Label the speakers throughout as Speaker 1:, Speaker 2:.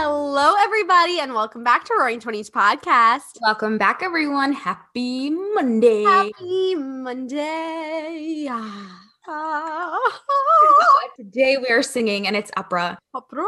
Speaker 1: Hello, everybody, and welcome back to Roaring Twenties Podcast.
Speaker 2: Welcome back, everyone. Happy Monday.
Speaker 1: Happy Monday. Ah.
Speaker 2: Today we are singing, and it's opera,
Speaker 1: Opera.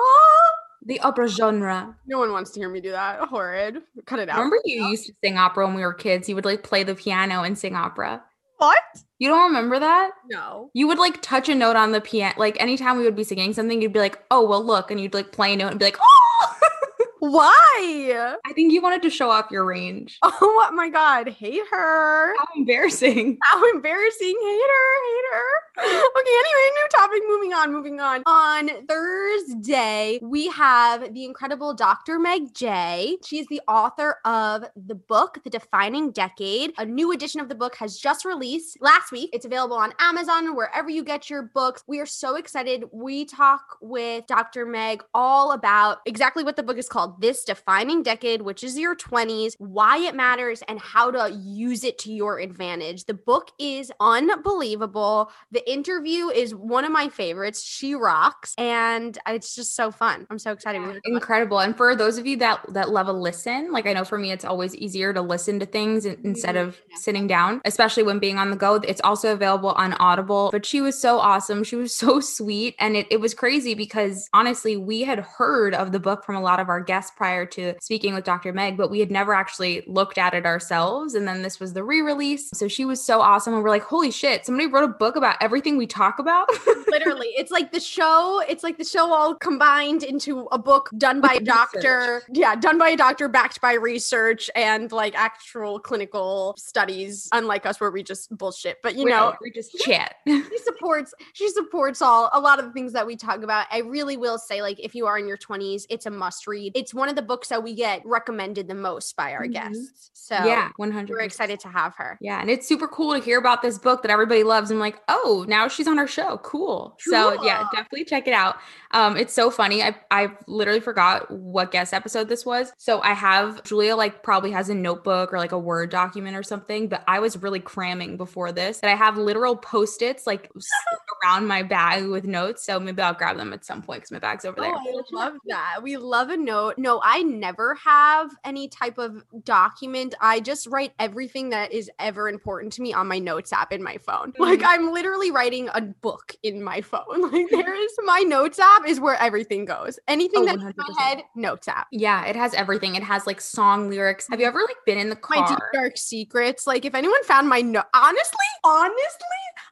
Speaker 2: the opera genre.
Speaker 1: No one wants to hear me do that. Horrid. Cut it out.
Speaker 2: Remember, you used to sing opera when we were kids. You would like play the piano and sing opera.
Speaker 1: what?
Speaker 2: You don't remember that?
Speaker 1: No.
Speaker 2: You would like touch a note on the piano. Like anytime we would be singing something, you'd be like, "Oh, well, look," and you'd like play a note and be like, "Oh."
Speaker 1: Why?
Speaker 2: I think you wanted to show off your range.
Speaker 1: Oh my God. Hate her.
Speaker 2: How embarrassing.
Speaker 1: How embarrassing. Hate her. Hate her. Okay, anyway, new topic. Moving on. Moving on. On Thursday, we have the incredible Dr. Meg Jay She is the author of the book, The Defining Decade. A new edition of the book has just released last week. It's available on Amazon, wherever you get your books. We are so excited. We talk with Dr. Meg all about exactly what the book is called This Defining Decade, which is your 20s, why it matters, and how to use it to your advantage. The book is unbelievable. The interview is one of my favorites. She rocks, and it's just so fun. I'm so excited. We're gonna talk about-
Speaker 2: Incredible. And for those of you that that love a listen, like I know for me it's always easier to listen to things in- instead mm-hmm. of
Speaker 1: Yeah.
Speaker 2: sitting down, especially when being on the go. It's also available on Audible. But she was so awesome. She was so sweet and it, it was crazy because honestly, we had heard of the book from a lot of our guests prior to speaking with Dr. Meg, but we had never actually looked at it ourselves. And then this was the re-release. So she was so awesome. And we're like, holy shit, somebody wrote a book about everything we talk about.
Speaker 1: literally it's like the show it's like the show all combined into a book done by a doctor yeah done by a doctor backed by research and like actual clinical studies unlike us where we just bullshit but you
Speaker 2: We-
Speaker 1: know
Speaker 2: we just chat.
Speaker 1: she supports she supports all a lot of the things that we talk about i really will say like if you are in your 20s it's a must read it's one of the books that we get recommended the most by our
Speaker 2: Mhm.
Speaker 1: guests so
Speaker 2: yeah, 100
Speaker 1: we're excited to have her
Speaker 2: Yeah, and it's super cool to hear about this book that everybody loves. I'm like, oh, now she's on our show. Cool. So yeah, definitely check it out. Um, it's so funny. I I literally forgot what guest episode this was. So I have Julia like probably has a notebook or like a Word document or something, but I was really cramming before this that I have literal post-its like around my bag with notes. So maybe I'll grab them at some point because my bag's over there.
Speaker 1: Oh, I love that. We love a note. No, I never have any type of document. I just write everything that is ever important to me on my notes app in my phone. Like
Speaker 2: Mhm.
Speaker 1: I'm literally writing a book in my phone. Like there is my notes app is where everything goes. Anything
Speaker 2: Oh,
Speaker 1: that's in my head, notes app.
Speaker 2: Yeah, it has everything. It has like song lyrics. Have you ever like been in the car?
Speaker 1: My deep dark secrets. Like if anyone found my note, honestly, honestly,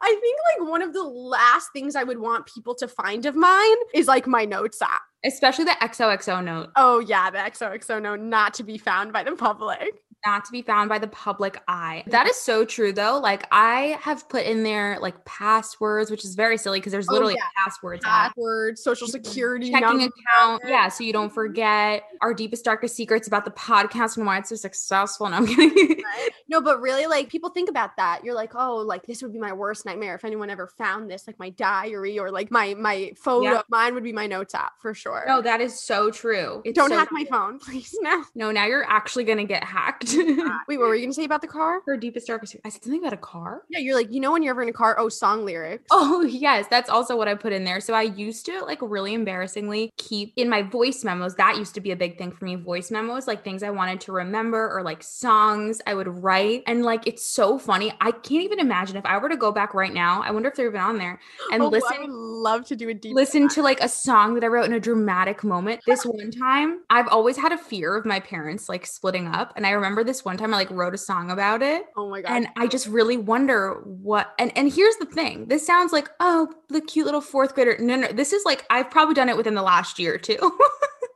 Speaker 1: I think like one of the last things I would want people to find of mine is like my notes app.
Speaker 2: Especially the XOXO note.
Speaker 1: Oh yeah, the XOXO note not to be found by the public.
Speaker 2: Not to be found by the public eye. That is so true though. Like I have put in there like passwords, which is very silly because there's
Speaker 1: Oh,
Speaker 2: literally
Speaker 1: yeah.
Speaker 2: a passwords
Speaker 1: social security
Speaker 2: Checking
Speaker 1: number.
Speaker 2: account, yeah, so you don't forget our deepest, darkest secrets about the podcast and why it's so successful. No, I'm kidding.
Speaker 1: No, but really, like people think about that. You're like, oh, like this would be my worst nightmare if anyone ever found this, like my diary or like my my photo.
Speaker 2: Yeah.
Speaker 1: Mine would be my notes app for sure.
Speaker 2: no, that is so true. It's
Speaker 1: don't
Speaker 2: so
Speaker 1: hack my phone, please. No.
Speaker 2: No, now you're actually gonna get hacked.
Speaker 1: Wait, what were you gonna say about the car?
Speaker 2: Her deepest, darkest. I said something about a car.
Speaker 1: Yeah, you're like, you know, when you're ever in a car, oh, song lyrics.
Speaker 2: Oh, yes. That's also what I put in there. So I used to like really embarrassingly keep in my voice memos. That used to be a big thing for me. Voice memos, like things I wanted to remember or like songs I would write. And like, it's so funny. I can't even imagine if I were to go back right now. I wonder if they're even on there and
Speaker 1: Oh, I
Speaker 2: listen.
Speaker 1: would love to do a deep.
Speaker 2: Listen to like a song that I wrote in a dramatic moment. This one time, I've always had a fear of my parents like splitting up. And I remember this one time I like wrote a song about it
Speaker 1: Oh my god.
Speaker 2: and i just really wonder what and and here's the thing this sounds like oh the cute little fourth grader no no this is like i've probably done it within the last year too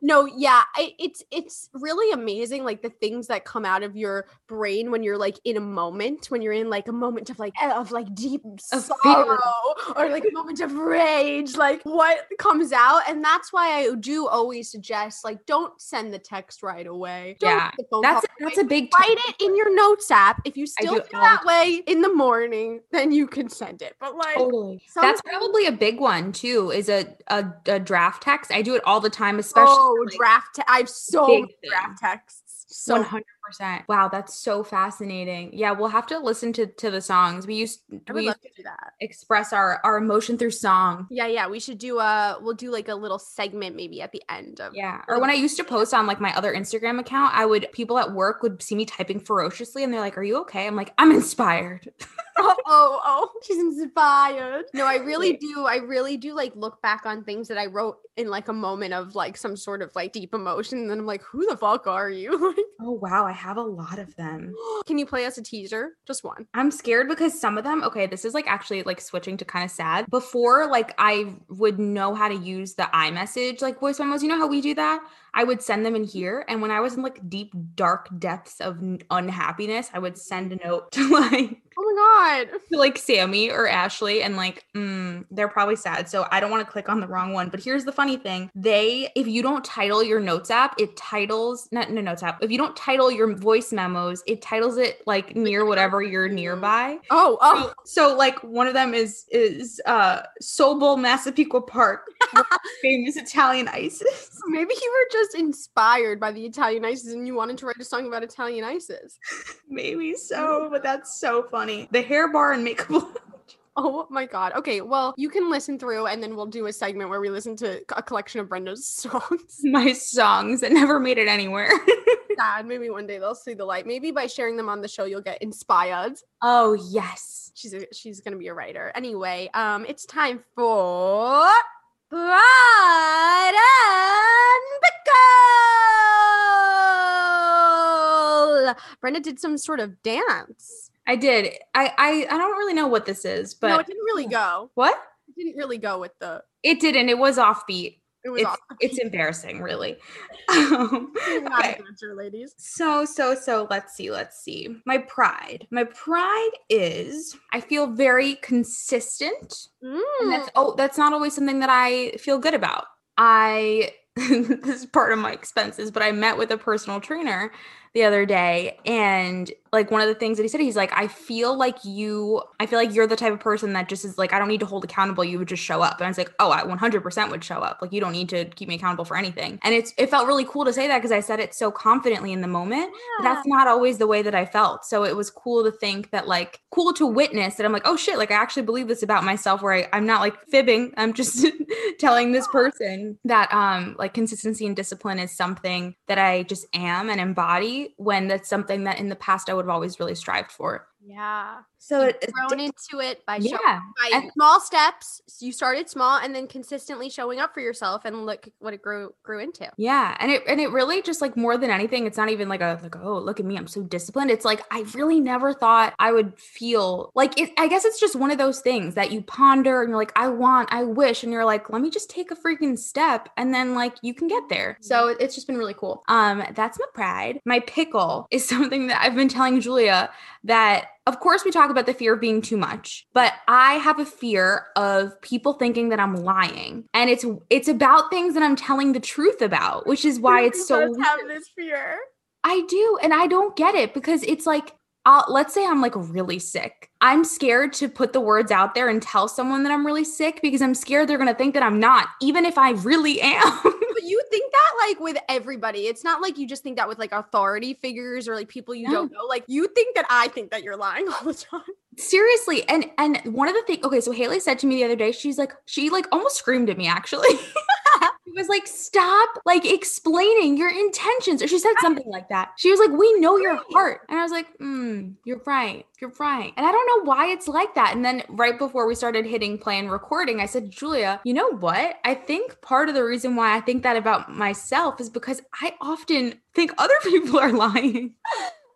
Speaker 1: No, yeah, I, it's it's really amazing, like the things that come out of your brain when you're like in a moment, when you're in like a moment of like of like deep
Speaker 2: Of
Speaker 1: sorrow or like a moment of rage, like what comes out, and that's why I do always suggest like don't send the text right away. Don't
Speaker 2: Yeah,
Speaker 1: the phone
Speaker 2: That's
Speaker 1: call
Speaker 2: that's
Speaker 1: right
Speaker 2: a big
Speaker 1: write it in your notes app. If you still feel that way in the morning, then you can send it. But like,
Speaker 2: Totally. That's probably a big one too. Is a, a a draft text. I do it all the time, especially
Speaker 1: oh, draft. I have so many draft texts. So
Speaker 2: One hundred percent. Wow, that's so fascinating. Yeah, we'll have to listen to to the songs. We used we used
Speaker 1: to do that.
Speaker 2: express our our emotion through song.
Speaker 1: Yeah, yeah. We should do a. We'll do like a little segment maybe at the end of.
Speaker 2: Yeah. Or when I used to post on like my other Instagram account, I would people at work would see me typing ferociously and they're like, "Are you okay?" I'm like, "I'm inspired."
Speaker 1: oh, oh, oh, she's inspired. No, I really do. I really do like look back on things that I wrote in like a moment of like some sort of like deep emotion. And then I'm like, who the fuck are you?
Speaker 2: oh wow, I have a lot of them.
Speaker 1: Can you play us a teaser? Just one.
Speaker 2: I'm scared because some of them, okay, this is like actually like switching to kind of sad. Before, like I would know how to use the iMessage like voice memos. You know how we do that? I would send them in here. And when I was in like deep, dark depths of unhappiness, I would send a note to like
Speaker 1: Oh my god.
Speaker 2: to like Sammy or Ashley and like mm, they're probably sad. So I don't want to click on the wrong one. But here's the funny thing. They if you don't title your notes app, it titles not no notes app. If you don't title your voice memos, it titles it like near whatever you're nearby.
Speaker 1: Oh, oh.
Speaker 2: So, so, like one of them is is uh Sobel Massapequa Park, famous Italian ices.
Speaker 1: Maybe you were just inspired by the Italian ices and you wanted to write a song about Italian ices.
Speaker 2: Maybe so, but that's so funny. The hair bar and makeup.
Speaker 1: Oh my god. Okay, well, you can listen through and then we'll do a segment where we listen to a collection of Brenda's songs.
Speaker 2: My songs that never made it anywhere.
Speaker 1: Sad. Maybe one day they'll see the light. Maybe by sharing them on the show, you'll get inspired.
Speaker 2: oh yes.
Speaker 1: She's a, she's gonna be a writer. Anyway, um, it's time for Pride and Pickle. Brenda did some sort of dance.
Speaker 2: I did. I I I don't really know what this is, but
Speaker 1: no, it didn't really go.
Speaker 2: what?
Speaker 1: It didn't really go with the.
Speaker 2: It didn't. It was offbeat.
Speaker 1: It was
Speaker 2: It's
Speaker 1: off.
Speaker 2: it's embarrassing, really. Um, okay.
Speaker 1: dancer, ladies.
Speaker 2: So, so, so let's see, let's see. My pride. My pride is I feel very consistent. And
Speaker 1: Mm.
Speaker 2: that's oh, that's not always something that I feel good about. I this is part of my expenses, but I met with a personal trainer the other day and like one of the things that he said he's like I feel like you I feel like you're the type of person that just is like I don't need to hold accountable you would just show up. And I was like oh I 100% would show up. Like you don't need to keep me accountable for anything. And it's it felt really cool to say that because I said it so confidently in the moment but that's not always the way that I felt. So it was cool to think that like cool to witness that I'm like oh shit like I actually believe this about myself where I, I'm not like fibbing. I'm just telling this person that um like consistency and discipline is something that I just am and embody when that's something that in the past I would have always really strived for.
Speaker 1: Yeah.
Speaker 2: So
Speaker 1: You've
Speaker 2: it,
Speaker 1: into it by showing
Speaker 2: yeah,
Speaker 1: by small steps. So you started small and then consistently showing up for yourself and look what it grew grew into.
Speaker 2: yeah, and it and it really just like more than anything, it's not even like a like oh look at me, I'm so disciplined. It's like I really never thought I would feel like it. I guess it's just one of those things that you ponder and you're like I want, I wish, and you're like let me just take a freaking step, and then like you can get there. So it's just been really cool. Um, that's my pride. My pickle is something that I've been telling Julia that of course we talk about the fear of being too much but i have a fear of people thinking that i'm lying and it's it's about things that i'm telling the truth about which is why it's so
Speaker 1: have this fear.
Speaker 2: i do and i don't get it because it's like uh, let's say i'm like really sick i'm scared to put the words out there and tell someone that i'm really sick because i'm scared they're gonna think that i'm not even if i really am
Speaker 1: But you think that like with everybody. It's not like you just think that with like authority figures or like people you
Speaker 2: No.
Speaker 1: don't know. Like you think that I think that you're lying all the time.
Speaker 2: seriously and and one of the things okay so haley said to me the other day she's like she like almost screamed at me actually was like stop like explaining your intentions. Or she said something like that. She was like we know your heart. And i was like mm, you're right you're right. And i don't know why it's like that. And then right before we started hitting play and recording i said julia you know what? I think part of the reason why i think that about myself is because i often think other people are lying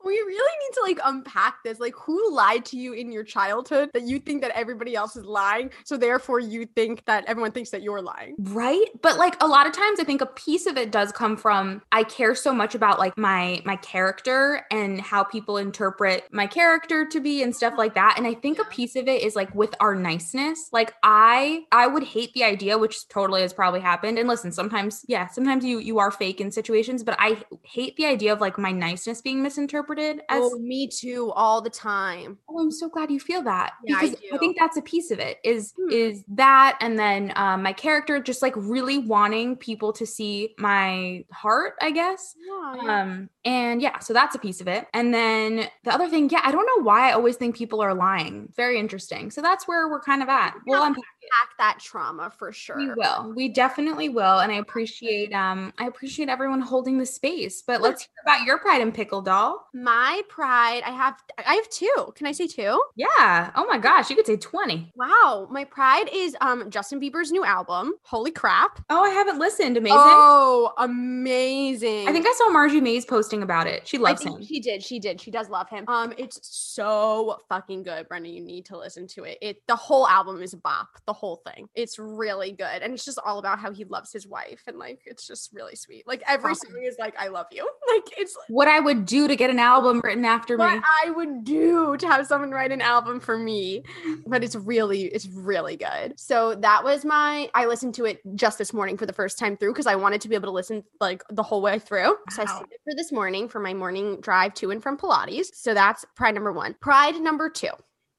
Speaker 1: We really need to like unpack this. Like, who lied to you in your childhood that you think that everybody else is lying? So therefore, you think that everyone thinks that you're lying.
Speaker 2: Right? But like a lot of times I think a piece of it does come from I care so much about like my my character and how people interpret my character to be and stuff like that. And I think a piece of it is like with our niceness. Like I I would hate the idea, which totally has probably happened. And listen, sometimes, yeah, sometimes you you are fake in situations, but I hate the idea of like my niceness being misinterpreted as
Speaker 1: oh, me too, all the time.
Speaker 2: Oh, I'm so glad you feel that
Speaker 1: Yeah, I
Speaker 2: because I,
Speaker 1: do.
Speaker 2: think that's a piece of it. Is
Speaker 1: Hmm.
Speaker 2: is that, and then um, my character just like really wanting people to see my heart, I guess.
Speaker 1: Yeah,
Speaker 2: Um, and yeah, so that's a piece of it. And then the other thing, yeah, I don't know why I always think people are lying. Very interesting. So that's where we're kind of at. We'll
Speaker 1: Yeah.
Speaker 2: Unpack
Speaker 1: that trauma for sure.
Speaker 2: We will. We definitely will. And I appreciate um I appreciate everyone holding the space. But let's hear about your pride and pickle doll.
Speaker 1: My pride, I have I have two. Can I say two?
Speaker 2: Yeah. Oh my gosh, you could say 20.
Speaker 1: Wow. My pride is um Justin Bieber's new album. Holy crap.
Speaker 2: Oh, I haven't listened. Amazing.
Speaker 1: Oh, amazing.
Speaker 2: I think I saw Margie Mays posting about it. She
Speaker 1: I
Speaker 2: loves
Speaker 1: think
Speaker 2: him.
Speaker 1: She did. She did. She does love him. Um, it's so fucking good, Brenda. You need to listen to it. It the whole album is a bop. The whole thing. It's really good, and it's just all about how he loves his wife, and like it's just really sweet. Like every
Speaker 2: Awesome.
Speaker 1: song is like I love you. Like it's
Speaker 2: What I would do to get an album written after me.
Speaker 1: what
Speaker 2: me.
Speaker 1: I would do to have someone write an album for me. But it's really, it's really good. So that was my. I listened to it just this morning for the first time through because I wanted to be able to listen like the whole way through. So I
Speaker 2: Wow.
Speaker 1: saved it for this morning for my morning drive to and from Pilates. So that's pride number one. Pride number two.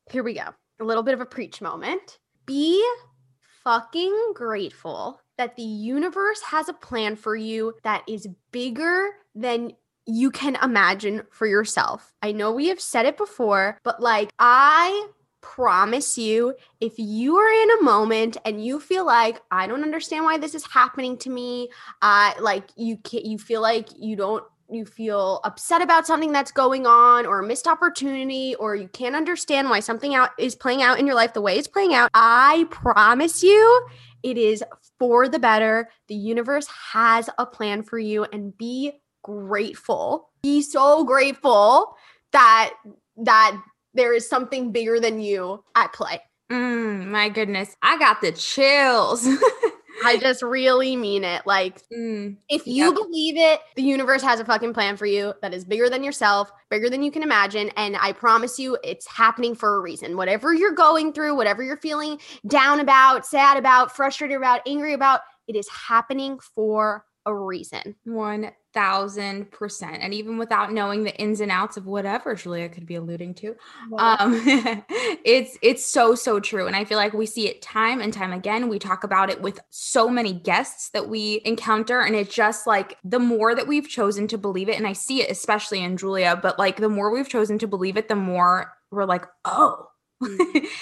Speaker 1: Here we go. A little bit of a preach moment. Be fucking grateful that the universe has a plan for you that is bigger than you can imagine for yourself. I know we have said it before, but like I promise you if you are in a moment and you feel like I don't understand why this is happening to me, I like you can't, you feel like you don't you feel upset about something that's going on or a missed opportunity or you can't understand why something out is playing out in your life the way it's playing out i promise you it is for the better the universe has a plan for you and be grateful be so grateful that that there is something bigger than you at play
Speaker 2: Mm, my goodness. I got the chills.
Speaker 1: i just really mean it like
Speaker 2: Mm,
Speaker 1: If you
Speaker 2: Yep.
Speaker 1: believe it, the universe has a fucking plan for you that is bigger than yourself, bigger than you can imagine. And I promise you, it's happening for a reason. Whatever you're going through, whatever you're feeling down about, sad about, frustrated about, angry about, it is happening for a reason.
Speaker 2: 1000%. And even without knowing the ins and outs of whatever Julia could be alluding to, um it's it's so so true. And i feel like we see it time and time again. We talk about it with so many guests that we encounter and it's just like the more that we've chosen to believe it and i see it especially in julia but like the more we've chosen to believe it the more we're like oh.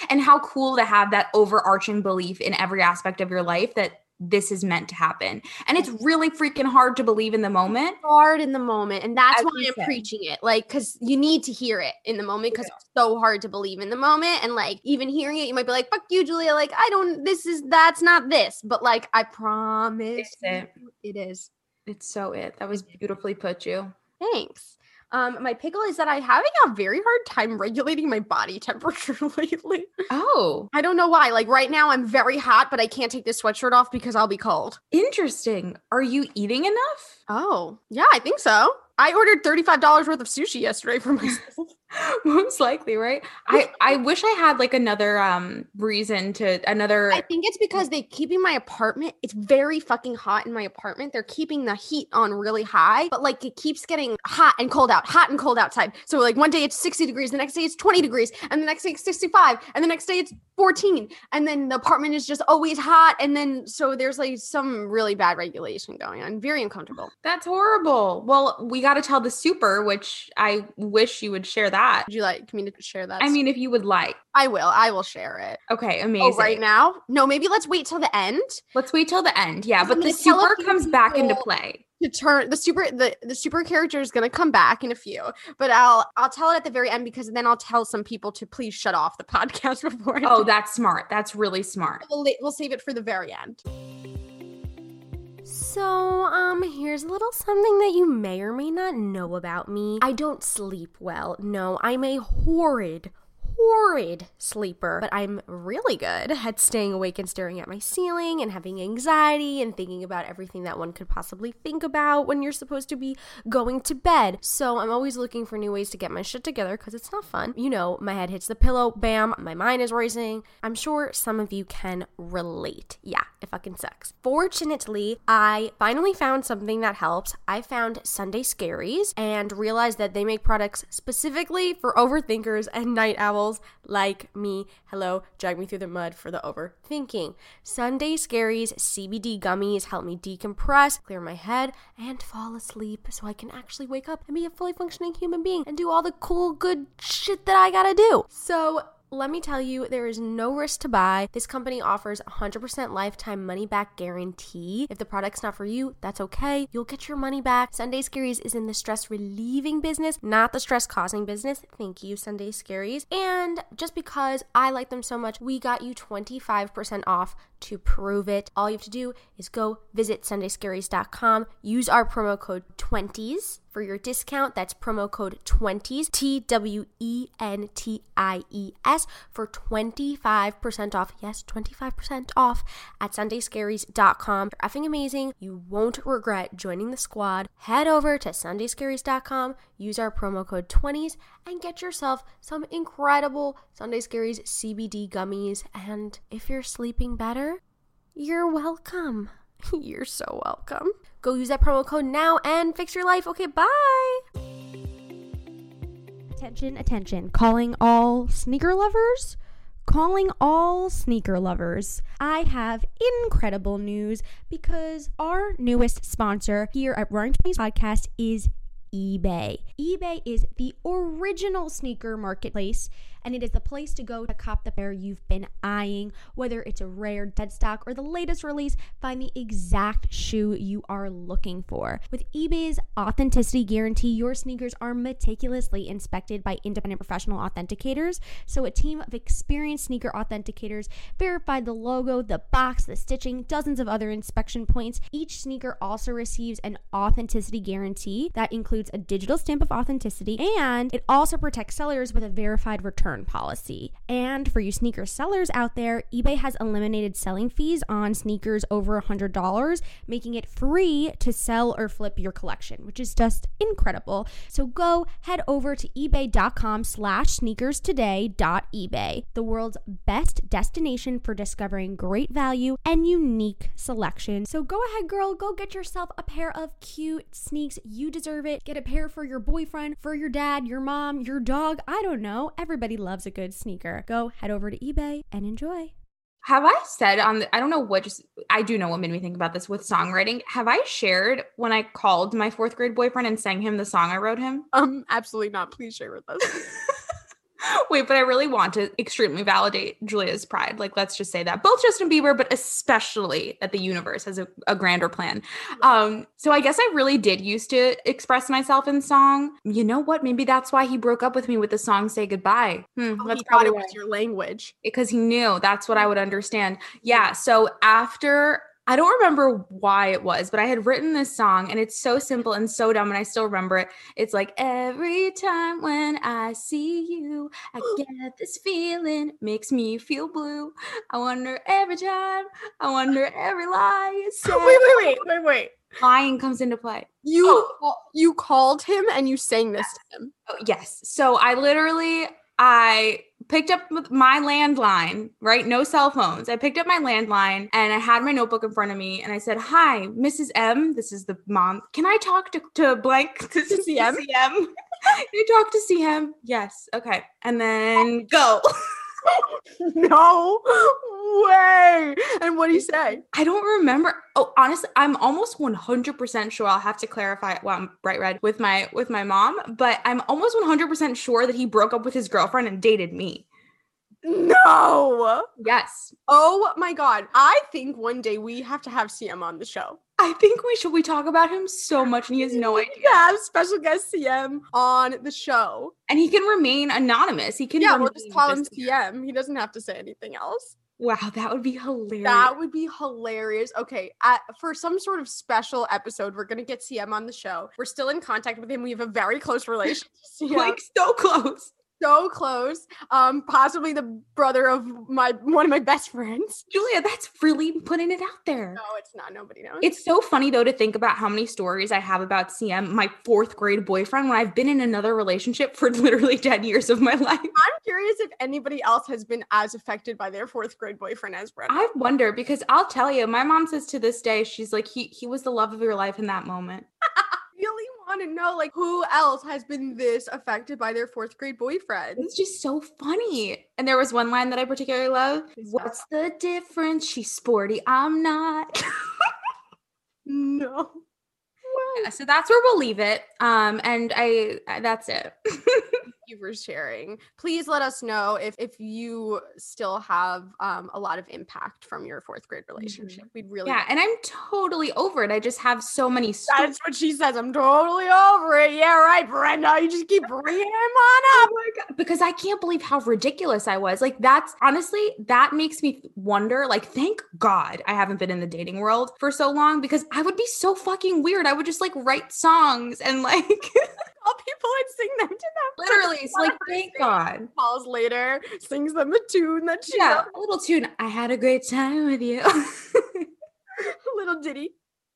Speaker 2: And how cool to have that overarching belief in every aspect of your life that this is meant to happen and it's really freaking hard to believe in the moment
Speaker 1: hard in the moment. And that's
Speaker 2: As
Speaker 1: why I'm
Speaker 2: said.
Speaker 1: preaching it. Like, because you need to hear it in the moment because it's so hard to believe in the moment. And like, even hearing it, you might be like, fuck you, Julia. Like, I don't, this is, that's not this. But like, I promise
Speaker 2: it.
Speaker 1: it is.
Speaker 2: it's so it that was beautifully put you
Speaker 1: Thanks. Um, my pickle is that I'm having a very hard time regulating my body temperature lately.
Speaker 2: oh
Speaker 1: I don't know why. Like right now, I'm very hot, but I can't take this sweatshirt off because I'll be cold.
Speaker 2: Interesting. Are you eating enough?
Speaker 1: Oh, yeah, I think so. I ordered $35 worth of sushi yesterday for myself.
Speaker 2: Most likely, right? I I wish I had like another um reason to another
Speaker 1: I think it's because they keeping my apartment. It's very fucking hot in my apartment. They're keeping the heat on really high, but like it keeps getting hot and cold out, hot and cold outside. So like one day it's 60 degrees, the next day it's 20 degrees, and the next day it's 65, and the next day it's 14. And then the apartment is just always hot. And then so there's like some really bad regulation going on. Very uncomfortable.
Speaker 2: That's horrible. Well, we got to tell the super, which I wish you would share that.
Speaker 1: Would you like me to share that?
Speaker 2: I mean, if you would like.
Speaker 1: I will. I will share it.
Speaker 2: Okay, amazing.
Speaker 1: Oh, right now? No, maybe let's wait till the end.
Speaker 2: Let's wait till the end. Yeah, but the super comes back into play.
Speaker 1: to turn the super the, the super character is going to come back in a few but i'll i'll tell it at the very end because then i'll tell some people to please shut off the podcast before
Speaker 2: Oh, that's smart. That's really smart.
Speaker 1: we'll, we'll save it for the very end So, um, here's a little something that you may or may not know about me. I don't sleep well. No, I'm a horrid, horrid sleeper, but I'm really good at staying awake and staring at my ceiling and having anxiety and thinking about everything that one could possibly think about when you're supposed to be going to bed. So I'm always looking for new ways to get my shit together because it's not fun. You know, my head hits the pillow, bam, my mind is racing. I'm sure some of you can relate. Yeah, it fucking sucks. Fortunately, I finally found something that helps. I found Sunday Scaries and realized that they make products specifically for overthinkers and night owls like me. Hello, drag me through the mud for the overthinking. Sunday Scaries CBD gummies help me decompress, clear my head, and fall asleep so I can actually wake up and be a fully functioning human being and do all the cool, good shit that I gotta do. So, let me tell you, there is no risk to buy. This company offers 100% lifetime money back guarantee. If the product's not for you, that's okay. You'll get your money back. Sunday Scaries is in the stress relieving business, not the stress causing business. Thank you, Sunday Scaries. And just because I like them so much, we got you 25% off to prove it. All you have to do is go visit sundayscaries.com, use our promo code 20s for your discount. That's promo code 20s, T W E N T I E S, for 25% off. Yes, 25% off at sundayscaries.com. You're effing amazing. You won't regret joining the squad. Head over to sundayscaries.com, use our promo code 20s, and get yourself some incredible Sunday Scaries CBD gummies. And if you're sleeping better, you're welcome. You're so welcome. Go use that promo code now and fix your life. Okay, bye.
Speaker 3: Attention, attention. Calling all sneaker lovers. Calling all sneaker lovers. I have incredible news because our newest sponsor here at Roaring Twenties Podcast is eBay. eBay is the original sneaker marketplace and it is the place to go to cop the pair you've been eyeing. Whether it's a rare dead stock or the latest release, find the exact shoe you are looking for. With eBay's authenticity guarantee, your sneakers are meticulously inspected by independent professional authenticators. So, a team of experienced sneaker authenticators verify the logo, the box, the stitching, dozens of other inspection points. Each sneaker also receives an authenticity guarantee that includes a digital stamp of authenticity and it also protects sellers with a verified return policy. And for you sneaker sellers out there, eBay has eliminated selling fees on sneakers over $100, making it free to sell or flip your collection, which is just incredible. So go head over to ebay.com slash sneakers today ebay, the world's best destination for discovering great value and unique selection. So go ahead, girl, go get yourself a pair of cute sneaks. You deserve it. Get a pair for your boyfriend, for your dad, your mom, your dog. I don't know. Everybody loves a good sneaker. Go head over to eBay and enjoy.
Speaker 2: Have I said on the, I don't know what just, I do know what made me think about this with songwriting. Have I shared when I called my fourth grade boyfriend and sang him the song I wrote him?
Speaker 1: Um, absolutely not. Please share with us.
Speaker 2: Wait, but I really want to extremely validate Julia's pride. Like, let's just say that both Justin Bieber, but especially that the universe has a, a grander plan. Um, so I guess I really did used to express myself in song. You know what? Maybe that's why he broke up with me with the song "Say Goodbye." Hmm,
Speaker 1: Oh,
Speaker 2: that's probably
Speaker 1: it was your language.
Speaker 2: because he knew that's what I would understand. Yeah. So after I don't remember why it was, but I had written this song and it's so simple and so dumb, and I still remember it. It's like every time when I see you, I get this feeling, makes me feel blue. I wonder every time, I wonder every lie say.
Speaker 1: Wait, wait, wait, wait, wait.
Speaker 2: Lying comes into play.
Speaker 1: You oh. you called him and you sang this to him.
Speaker 2: Oh, yes. So I literally I picked up my landline, right? No cell phones. I picked up my landline and I had my notebook in front of me and I said, Hi, Mrs. M. This is the mom. Can I talk to, to blank? This is
Speaker 1: CM?
Speaker 2: CM. Can you talk to CM? Yes. Okay. And then go.
Speaker 1: no way. And what do you say?
Speaker 2: I don't remember. Oh, honestly, I'm almost 100% sure. I'll have to clarify. Well, I'm bright red with my with my mom, but I'm almost 100% sure that he broke up with his girlfriend and dated me.
Speaker 1: No.
Speaker 2: Yes.
Speaker 1: Oh my god. I think one day we have to have CM on the show.
Speaker 2: I think we should. We talk about him so much, and he has no idea.
Speaker 1: Yeah, have special guest CM on the show.
Speaker 2: And he can remain anonymous. He can.
Speaker 1: Yeah, we'll just call him CM. He doesn't have to say anything else.
Speaker 2: Wow, that would be hilarious.
Speaker 1: That would be hilarious. Okay, for some sort of special episode, we're gonna get CM on the show. We're still in contact with him. We have a very close relationship.
Speaker 2: like so close.
Speaker 1: So close. Um, possibly the brother of my one of my best friends.
Speaker 2: Julia, that's really putting it out there.
Speaker 1: No, it's not. Nobody knows.
Speaker 2: It's so funny though to think about how many stories I have about CM, my fourth grade boyfriend, when I've been in another relationship for literally 10 years of my life.
Speaker 1: I'm curious if anybody else has been as affected by their fourth grade boyfriend as Brenda.
Speaker 2: I wonder because I'll tell you, my mom says to this day, she's like, he he was the love of your life in that moment.
Speaker 1: really want to know like who else has been this affected by their fourth grade boyfriend.
Speaker 2: It's just so funny. And there was one line that I particularly love. What's the difference? She's sporty, I'm not.
Speaker 1: No.
Speaker 2: Yeah, so that's where we'll leave it. Um, and I I- that's it.
Speaker 1: You for sharing. Please let us know if if you still have um, a lot of impact from your fourth grade relationship. We'd really
Speaker 2: yeah, and I'm totally over it. I just have so many stories.
Speaker 1: That's what she says. I'm totally over it. Yeah, right, Brenda. You just keep bringing him on up.
Speaker 2: Oh my god! Because I can't believe how ridiculous I was. Like that's honestly that makes me wonder. Like, thank God I haven't been in the dating world for so long because I would be so fucking weird. I would just like write songs and like
Speaker 1: All people and sing them to them.
Speaker 2: literally. It's like thank God.
Speaker 1: Calls later, sings them a tune that she
Speaker 2: Yeah,
Speaker 1: knows.
Speaker 2: a little tune. I had a great time with you.
Speaker 1: a little ditty.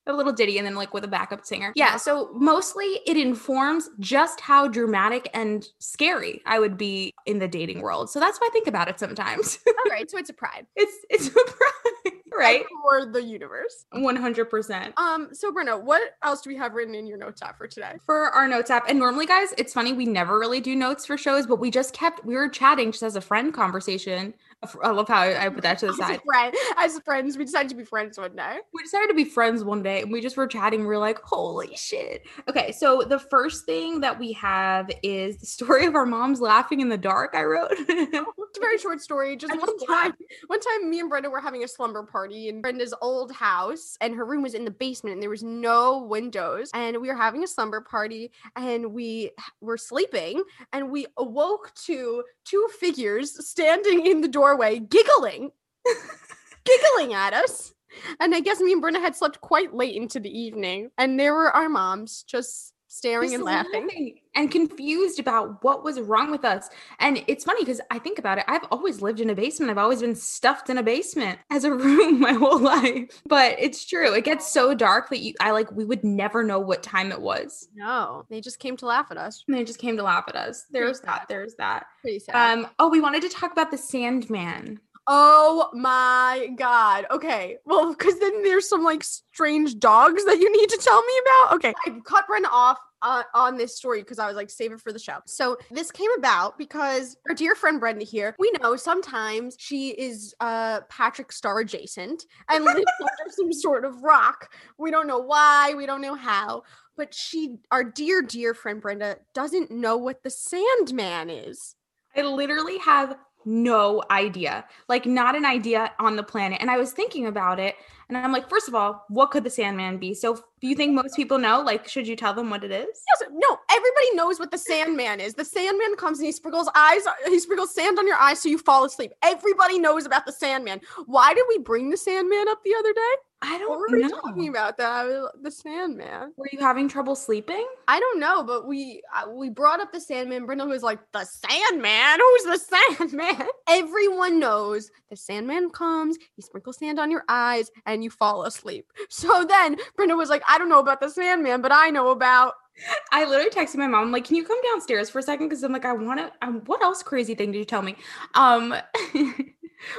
Speaker 2: A little ditty and then like with a backup singer. Yeah, so mostly it informs just how dramatic and scary I would be in the dating world. So that's why I think about it sometimes.
Speaker 1: All right, so it's a pride.
Speaker 2: it's it's a pride, right?
Speaker 1: For the universe.
Speaker 2: 100%.
Speaker 1: Um, so Brenda, what else do we have written in your notes app for today?
Speaker 2: For our notes app, and normally, guys, it's funny, we never really do notes for shows, but we just kept, we were chatting just as a friend conversation. I love how I put that to the
Speaker 1: As
Speaker 2: side.
Speaker 1: friend, as friends, we decided to be friends one day.
Speaker 2: we decided to be friends one day and we just were chatting. We were like, holy shit. Okay, so the first thing that we have is the story of our moms laughing in the dark, I wrote.
Speaker 1: Oh, it's a very short story. Just
Speaker 2: I
Speaker 1: one
Speaker 2: just
Speaker 1: time, one time, me and Brenda were having a slumber party in Brenda's old house, and her room was in the basement, and there was no windows. And we were having a slumber party, and we were sleeping, and we awoke to two figures standing in the doorway, giggling, giggling at us. And I guess me and Brenda had slept quite late into the evening, and there were our moms just staring and laughing.
Speaker 2: and confused about what was wrong with us. And it's funny because I think about it, I've always lived in a basement. I've always been stuffed in a basement as a room my whole life. But it's true. It gets so dark that you I like we would never know what time it was.
Speaker 1: No, they just came to laugh at us.
Speaker 2: And they just came to laugh at us. There's that. There's that.
Speaker 1: Pretty sad.
Speaker 2: Um, oh, we wanted to talk about the Sandman.
Speaker 1: Oh my god. Okay. Well, because then there's some like strange dogs that you need to tell me about. Okay. I cut Brenda off uh, on this story because I was like, save it for the show. So this came about because our dear friend Brenda here, we know sometimes she is uh Patrick Star adjacent and lives under some sort of rock. We don't know why, we don't know how. But she, our dear, dear friend Brenda, doesn't know what the Sandman is.
Speaker 2: I literally have no idea, like not an idea on the planet. And I was thinking about it, and I'm like, first of all, what could the Sandman be? So, do you think most people know? Like, should you tell them what it is?
Speaker 1: Yes, no, everybody knows what the Sandman is. The Sandman comes and he sprinkles eyes, uh, he sprinkles sand on your eyes so you fall asleep. Everybody knows about the Sandman. Why did we bring the Sandman up the other day?
Speaker 2: I
Speaker 1: What were
Speaker 2: don't
Speaker 1: we talking about? The the Sandman.
Speaker 2: Were you having trouble sleeping?
Speaker 1: I don't know, but we uh, we brought up the Sandman. Brenda was like, "The Sandman? Who's the Sandman?" Everyone knows the Sandman comes, he sprinkles sand on your eyes, and you fall asleep. So then Brenda was like, "I don't know about the Sandman, but I know about."
Speaker 2: I literally texted my mom, I'm like, can you come downstairs for a second? Because I'm like, I want to. Um, what else crazy thing did you tell me? Um,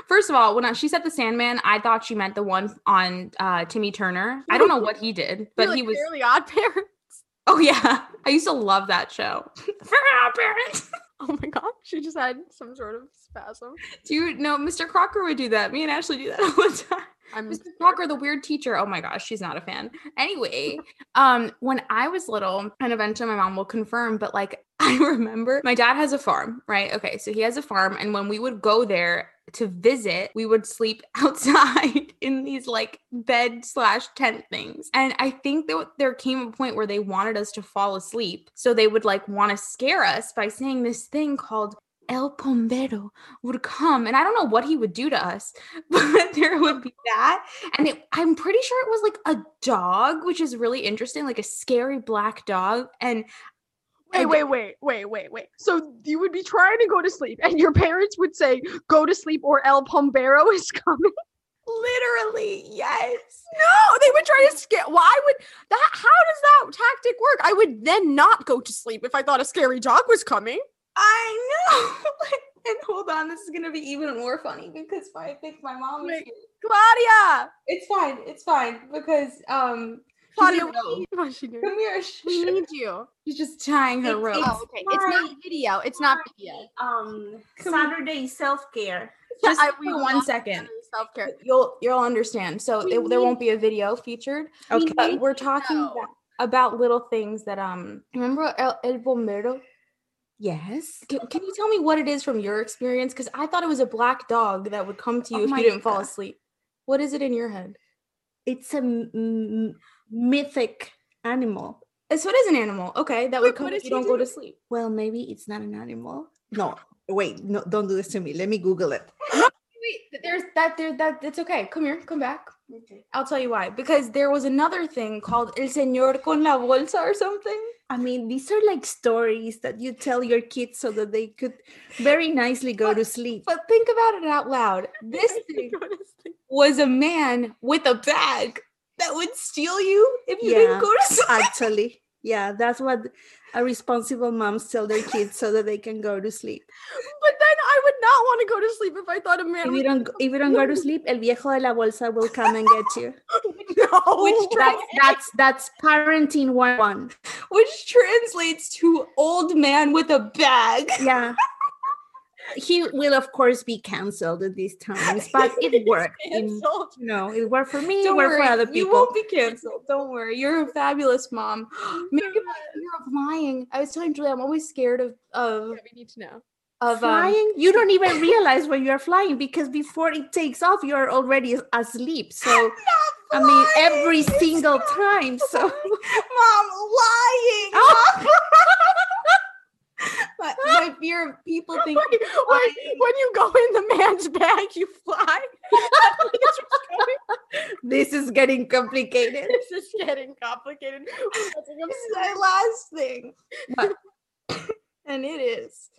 Speaker 2: first of all, when I, she said the Sandman, I thought she meant the one on uh, Timmy Turner. I don't know what he did, but
Speaker 1: You're
Speaker 2: he was.
Speaker 1: really odd parents.
Speaker 2: Oh yeah, I used to love that show. Fairly Odd Parents.
Speaker 1: Oh my god, she just had some sort of spasm.
Speaker 2: Do you know Mr. Crocker would do that? Me and Ashley do that all the time.
Speaker 1: I'm
Speaker 2: Mr. Crocker, the weird teacher. Oh my gosh, she's not a fan. Anyway, um, when I was little, and eventually my mom will confirm, but like I remember my dad has a farm, right? Okay, so he has a farm, and when we would go there to visit, we would sleep outside in these like bed slash tent things. And I think that there came a point where they wanted us to fall asleep. So they would like want to scare us by saying this thing called El Pombero would come, and I don't know what he would do to us, but there would be that. And it, I'm pretty sure it was like a dog, which is really interesting, like a scary black dog. And
Speaker 4: Wait, wait, wait, wait, wait, wait. So you would be trying to go to sleep, and your parents would say, "Go to sleep, or El Pombero is coming."
Speaker 2: literally, yes.
Speaker 1: No, they would try to scare. Why would that? How does that tactic work? I would then not go to sleep if I thought a scary dog was coming.
Speaker 2: I know. and hold on, this is gonna be even more funny because I think my mom is here.
Speaker 1: Claudia,
Speaker 2: It's fine. It's fine because um
Speaker 1: Claudia,
Speaker 2: Claudia,
Speaker 1: we need, what's she doing?
Speaker 2: come here.
Speaker 1: We need you.
Speaker 2: She's just tying her rope.
Speaker 1: Oh, okay. It's not video. It's not video.
Speaker 5: Um,
Speaker 2: Come here.
Speaker 5: Saturday self care.
Speaker 2: just
Speaker 1: I-
Speaker 2: for
Speaker 1: we
Speaker 2: one
Speaker 1: love
Speaker 2: second.
Speaker 1: Self care.
Speaker 2: You'll you'll understand. So
Speaker 1: We
Speaker 2: it- there won't be a video featured.
Speaker 5: Okay.
Speaker 2: But we're talking about, about little things that um remember El, El Pombero?
Speaker 5: Yes.
Speaker 2: Can, can you tell me what it is from your experience? Because I thought it was a black dog that would come to you
Speaker 5: Oh
Speaker 2: if you didn't fall asleep. What is it in your head?
Speaker 5: It's a m- m- mythic animal.
Speaker 2: So it is an animal. Okay, that
Speaker 1: Wait,
Speaker 2: would come if you don't go to sleep.
Speaker 5: Well, maybe it's not an animal. No, wait, no, don't do this to me. Let me Google it.
Speaker 2: Wait, there's that there that it's okay. Come here, come back.
Speaker 5: Okay.
Speaker 2: I'll tell you why. Because there was another thing called El Señor con la bolsa or something.
Speaker 5: I mean, these are like stories that you tell your kids so that they could very nicely go to sleep.
Speaker 2: But think about it out loud. This thing was a man with a bag that would steal you if you
Speaker 5: Yeah.
Speaker 2: didn't go to sleep.
Speaker 5: Actually, yeah, that's what a responsible moms tell their kids so that they can go to sleep.
Speaker 1: But then I would not want to go to sleep if I thought a man
Speaker 5: If you don't, if you don't go to sleep, el viejo de la bolsa will come and get you.
Speaker 1: no.
Speaker 2: Which
Speaker 5: That's that's that's parenting one.
Speaker 2: Which translates to old man with a bag.
Speaker 5: Yeah. He will of course be cancelled at these times, but it worked. in-
Speaker 1: Canceled.
Speaker 5: no, it worked for me, it
Speaker 2: Don't
Speaker 5: worked
Speaker 2: worry,
Speaker 5: for other people.
Speaker 2: You won't be canceled. Don't worry. You're a fabulous mom. Maybe my fear of lying. I was telling Julie, I'm always scared of of
Speaker 1: Yeah, we need to know.
Speaker 2: of um,
Speaker 5: flying, you don't even realize when you're flying because before it takes off, you're already asleep. So I mean, every single time. So
Speaker 2: mom lying.
Speaker 5: Oh.
Speaker 2: my, my fear of people thinking flying.
Speaker 1: when you go in the man's bag, you fly. Going-
Speaker 5: this is getting complicated.
Speaker 1: this is getting complicated.
Speaker 2: This is my last thing. But- and it is.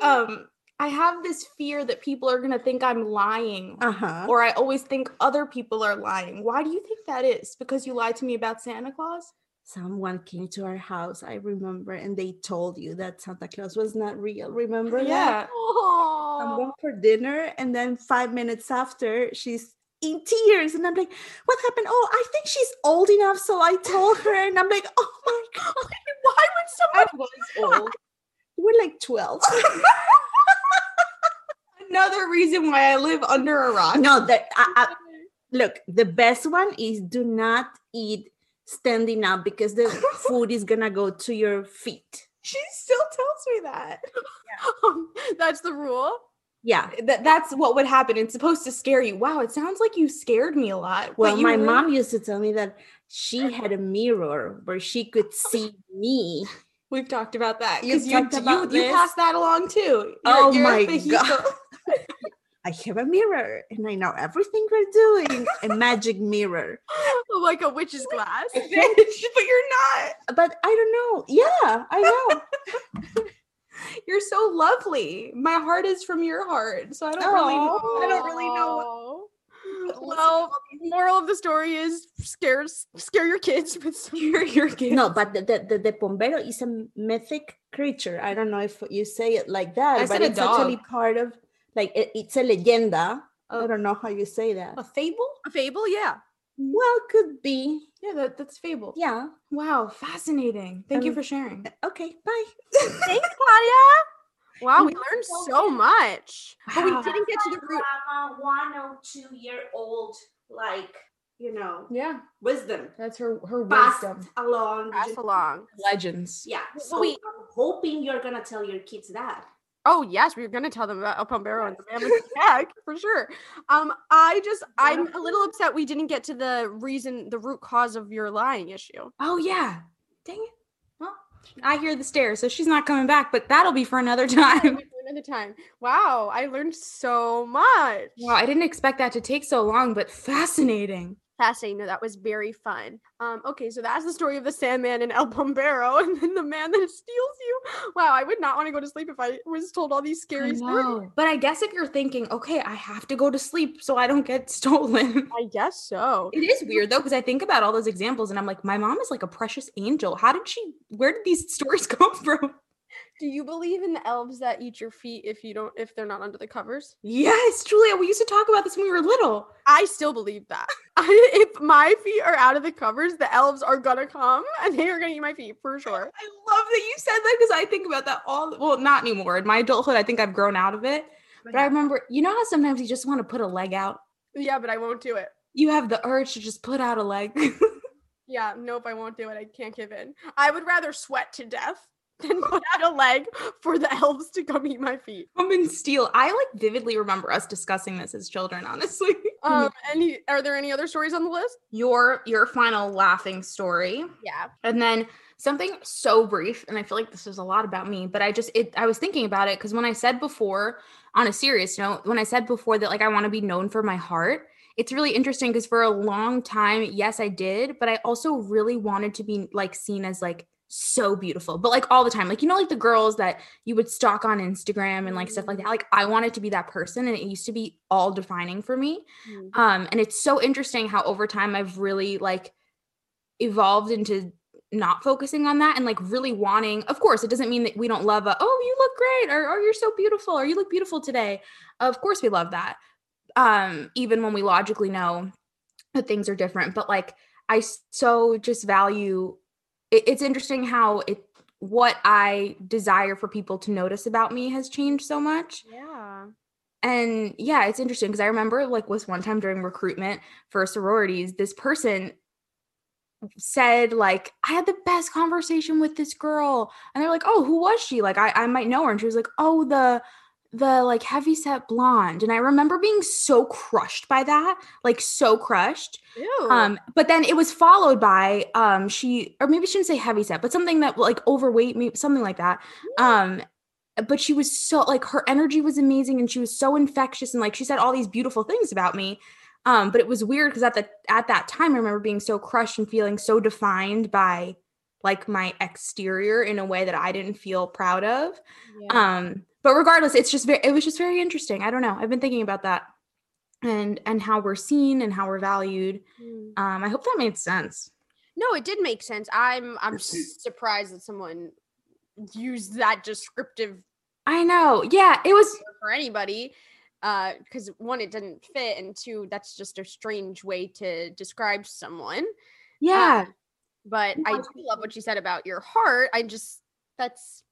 Speaker 2: Um, I have this fear that people are gonna think I'm lying.
Speaker 5: Uh huh.
Speaker 2: Or I always think other people are lying. Why do you think that is? Because you lied to me about Santa Claus?
Speaker 5: Someone came to our house, I remember, and they told you that Santa Claus was not real. Remember that?
Speaker 2: Yeah.
Speaker 5: I'm
Speaker 1: Oh,
Speaker 5: going for dinner, and then five minutes after, she's in tears, and I'm like, "What happened?" Oh, I think she's old enough, so I told her, and I'm like, "Oh my god,
Speaker 1: why would someone I
Speaker 2: was old.
Speaker 5: we're like 12."
Speaker 2: Another reason why I live under a rock.
Speaker 5: no, that I, I, look, the best one is do not eat standing up because the food is gonna go to your feet.
Speaker 2: She still tells me that.
Speaker 1: Um, that's the rule.
Speaker 5: Yeah.
Speaker 2: that. That's what would happen. It's supposed to scare you. Wow, it sounds like you scared me a lot.
Speaker 5: Well, my
Speaker 2: really-
Speaker 5: mom used to tell me that she had a mirror where she could see me.
Speaker 2: We've talked about that.
Speaker 5: You've
Speaker 2: 'cause you, you, you passed that along too.
Speaker 5: Oh
Speaker 2: a
Speaker 5: my. God. I have a mirror and I know everything we're doing. A magic mirror.
Speaker 1: Like a witch's glass.
Speaker 2: but you're not.
Speaker 5: But I don't know. Yeah, I know.
Speaker 2: You're so lovely. My heart is from your heart. So I don't really I don't really know
Speaker 1: Oh. Well, moral of the story is scare scare your kids with some
Speaker 2: your gift.
Speaker 5: No, but the, the, the, pombero is a mythic creature. I don't know if you say it like that,
Speaker 2: I
Speaker 5: but it's actually part of like it, it's a legenda. I
Speaker 2: Oh.
Speaker 5: don't know how you say that.
Speaker 2: A fable?
Speaker 1: a fable. Yeah.
Speaker 5: Well, could be.
Speaker 2: Yeah, that, that's fable.
Speaker 5: Yeah.
Speaker 2: Wow, fascinating. Thank you
Speaker 5: Um,
Speaker 2: for sharing.
Speaker 5: Okay, bye.
Speaker 1: Thanks, Claudia. Wow, we learned so much. But we didn't get to the root.
Speaker 5: grandma, one or two year old, like, you know,
Speaker 2: Yeah,
Speaker 5: wisdom
Speaker 2: that's her her
Speaker 5: passed
Speaker 2: wisdom.
Speaker 5: along.
Speaker 1: Pass along.
Speaker 2: Legends.
Speaker 5: Yeah.
Speaker 1: Well,
Speaker 5: So
Speaker 1: wait.
Speaker 5: I'm hoping you're gonna tell your kids that.
Speaker 1: Oh yes, we were gonna tell them about El Pombero and the the bag for sure. Um, I just I'm a little upset we didn't get to the reason, the root cause of your lying issue.
Speaker 2: Oh yeah. Dang it. Well, I hear the stairs, so she's not coming back, but that'll be for another time.
Speaker 1: another time. Wow, I learned so much.
Speaker 2: Wow, I didn't expect that to take so long, but fascinating.
Speaker 1: Fascinating. No, that was very fun. Um, okay, so that's the story of the Sandman and El Pombero, and then the man that steals you. Wow, I would not want to go to sleep if I was told all these scary stories.
Speaker 2: But I guess if you're thinking, okay, I have to go to sleep so I don't get stolen.
Speaker 1: I guess so.
Speaker 2: It is weird though, because I think about all those examples and I'm like, my mom is like a precious angel. How did she, where did these stories come from?
Speaker 1: Do you believe in the elves that eat your feet if you don't if they're not under the covers?
Speaker 2: Yes, Julia, we used to talk about this when we were little.
Speaker 1: I still believe that. if my feet are out of the covers, the elves are gonna come and they are gonna eat my feet for sure.
Speaker 2: I love that you said that because I think about that all, well, not anymore. In my adulthood, I think I've grown out of it. But I remember, you know how sometimes you just want to put a leg out?
Speaker 1: Yeah, but I won't do it.
Speaker 2: You have the urge to just put out a leg.
Speaker 1: Yeah, nope, I won't do it. I can't give in. I would rather sweat to death than put out a leg for the elves to come eat my feet.
Speaker 2: Come and steal. I like vividly remember us discussing this as children, honestly.
Speaker 1: Um, any are there any other stories on the list?
Speaker 2: your your final laughing story.
Speaker 1: Yeah.
Speaker 2: And then something so brief, and I feel like this is a lot about me, but I just it I was thinking about it because when I said before, on a serious note, when I said before that like I want to be known for my heart, it's really interesting because for a long time, yes, I did, but I also really wanted to be like seen as like so beautiful, but like all the time, like you know, like the girls that you would stalk on Instagram and like stuff like that. Like I wanted to be that person, and it used to be all defining for me. Um, and it's so interesting how over time I've really like evolved into not focusing on that and like really wanting of course it doesn't mean that we don't love a oh you look great or oh you're so beautiful or you look beautiful today of course we love that um even when we logically know that things are different but like i so just value it, it's interesting how it what i desire for people to notice about me has changed so much
Speaker 1: Yeah.
Speaker 2: and yeah, it's interesting because I remember like was one time during recruitment for sororities, this person said like I had the best conversation with this girl, and they're like, "Oh, who was she?" Like I I might know her, and she was like, "Oh, the the like heavy set blonde." And I remember being so crushed by that, like so crushed.
Speaker 1: Ew.
Speaker 2: Um, but then it was followed by um she or maybe she shouldn't say heavy set, but something that like overweight, maybe something like that. Um, but she was so like her energy was amazing and she was so infectious and like she said all these beautiful things about me. Um, but it was weird because at the at that time I remember being so crushed and feeling so defined by like my exterior in a way that I didn't feel proud of. Um, but regardless, it's just very it was just very interesting. I don't know. I've been thinking about that and and how we're seen and how we're valued.
Speaker 1: Mm.
Speaker 2: Um, I hope that made sense.
Speaker 1: No, it did make sense. I'm I'm surprised that someone used that descriptive
Speaker 2: I know. Yeah, it was
Speaker 1: for anybody. Uh, because one, it didn't fit, and two, that's just a strange way to describe someone.
Speaker 2: yeah.
Speaker 1: But I do love what you said about your heart. I just that's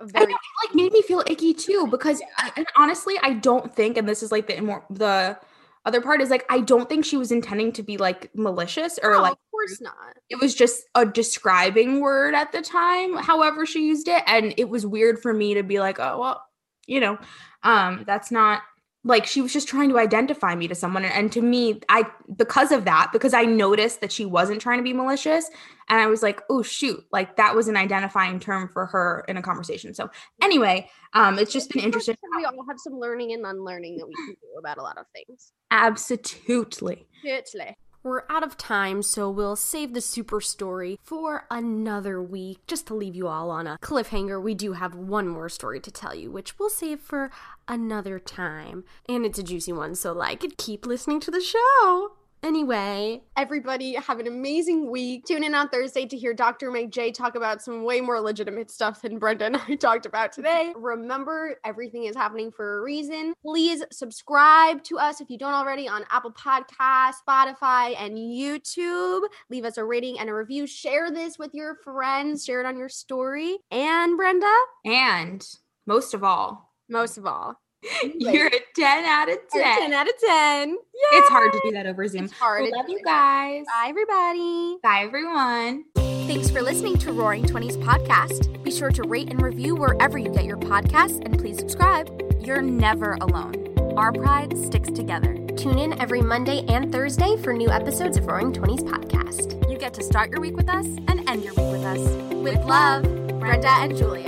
Speaker 2: I
Speaker 1: very
Speaker 2: know, it like made me feel icky too because I, and honestly, I don't think, and this is like the more the other part is like I don't think she was intending to be like malicious or
Speaker 1: No,
Speaker 2: like
Speaker 1: of course not.
Speaker 2: it was just a describing word at the time. However, she used it, and it was weird for me to be like, oh well, you know, um, that's not like she was just trying to identify me to someone and, to me i because of that because i noticed that she wasn't trying to be malicious and i was like oh shoot like that was an identifying term for her in a conversation so anyway um it's just been interesting
Speaker 1: We all have some learning and unlearning that we can do about a lot of things.
Speaker 2: absolutely
Speaker 1: Totally.
Speaker 3: We're out of time, so we'll save the super story for another week. Just to leave you all on a cliffhanger, we do have one more story to tell you, which we'll save for another time. And it's a juicy one, so like it, keep listening to the show. Anyway,
Speaker 1: Everybody have an amazing week. Tune in on Thursday to hear Dr. Meg Jay talk about some way more legitimate stuff than Brenda and I talked about today. Remember, everything is happening for a reason. Please subscribe to us if you don't already on Apple Podcasts, Spotify, and YouTube. Leave us a rating and a review. Share this with your friends. Share it on your story. And Brenda,
Speaker 2: and most of all
Speaker 1: most of all,
Speaker 2: you're a 10 out of 10,
Speaker 1: 10 out of 10.
Speaker 2: it's hard to do that over zoom
Speaker 1: It's hard.
Speaker 2: We love you guys
Speaker 1: Bye, everybody.
Speaker 2: bye everyone
Speaker 6: Thanks for listening to Roaring Twenties podcast. Be sure to rate and review wherever you get your podcasts and please subscribe. You're never alone. Our pride sticks together.
Speaker 7: Tune in every Monday and Thursday for new episodes of Roaring Twenties podcast.
Speaker 6: You get to start your week with us and end your week with us. With love, Brenda and Julia.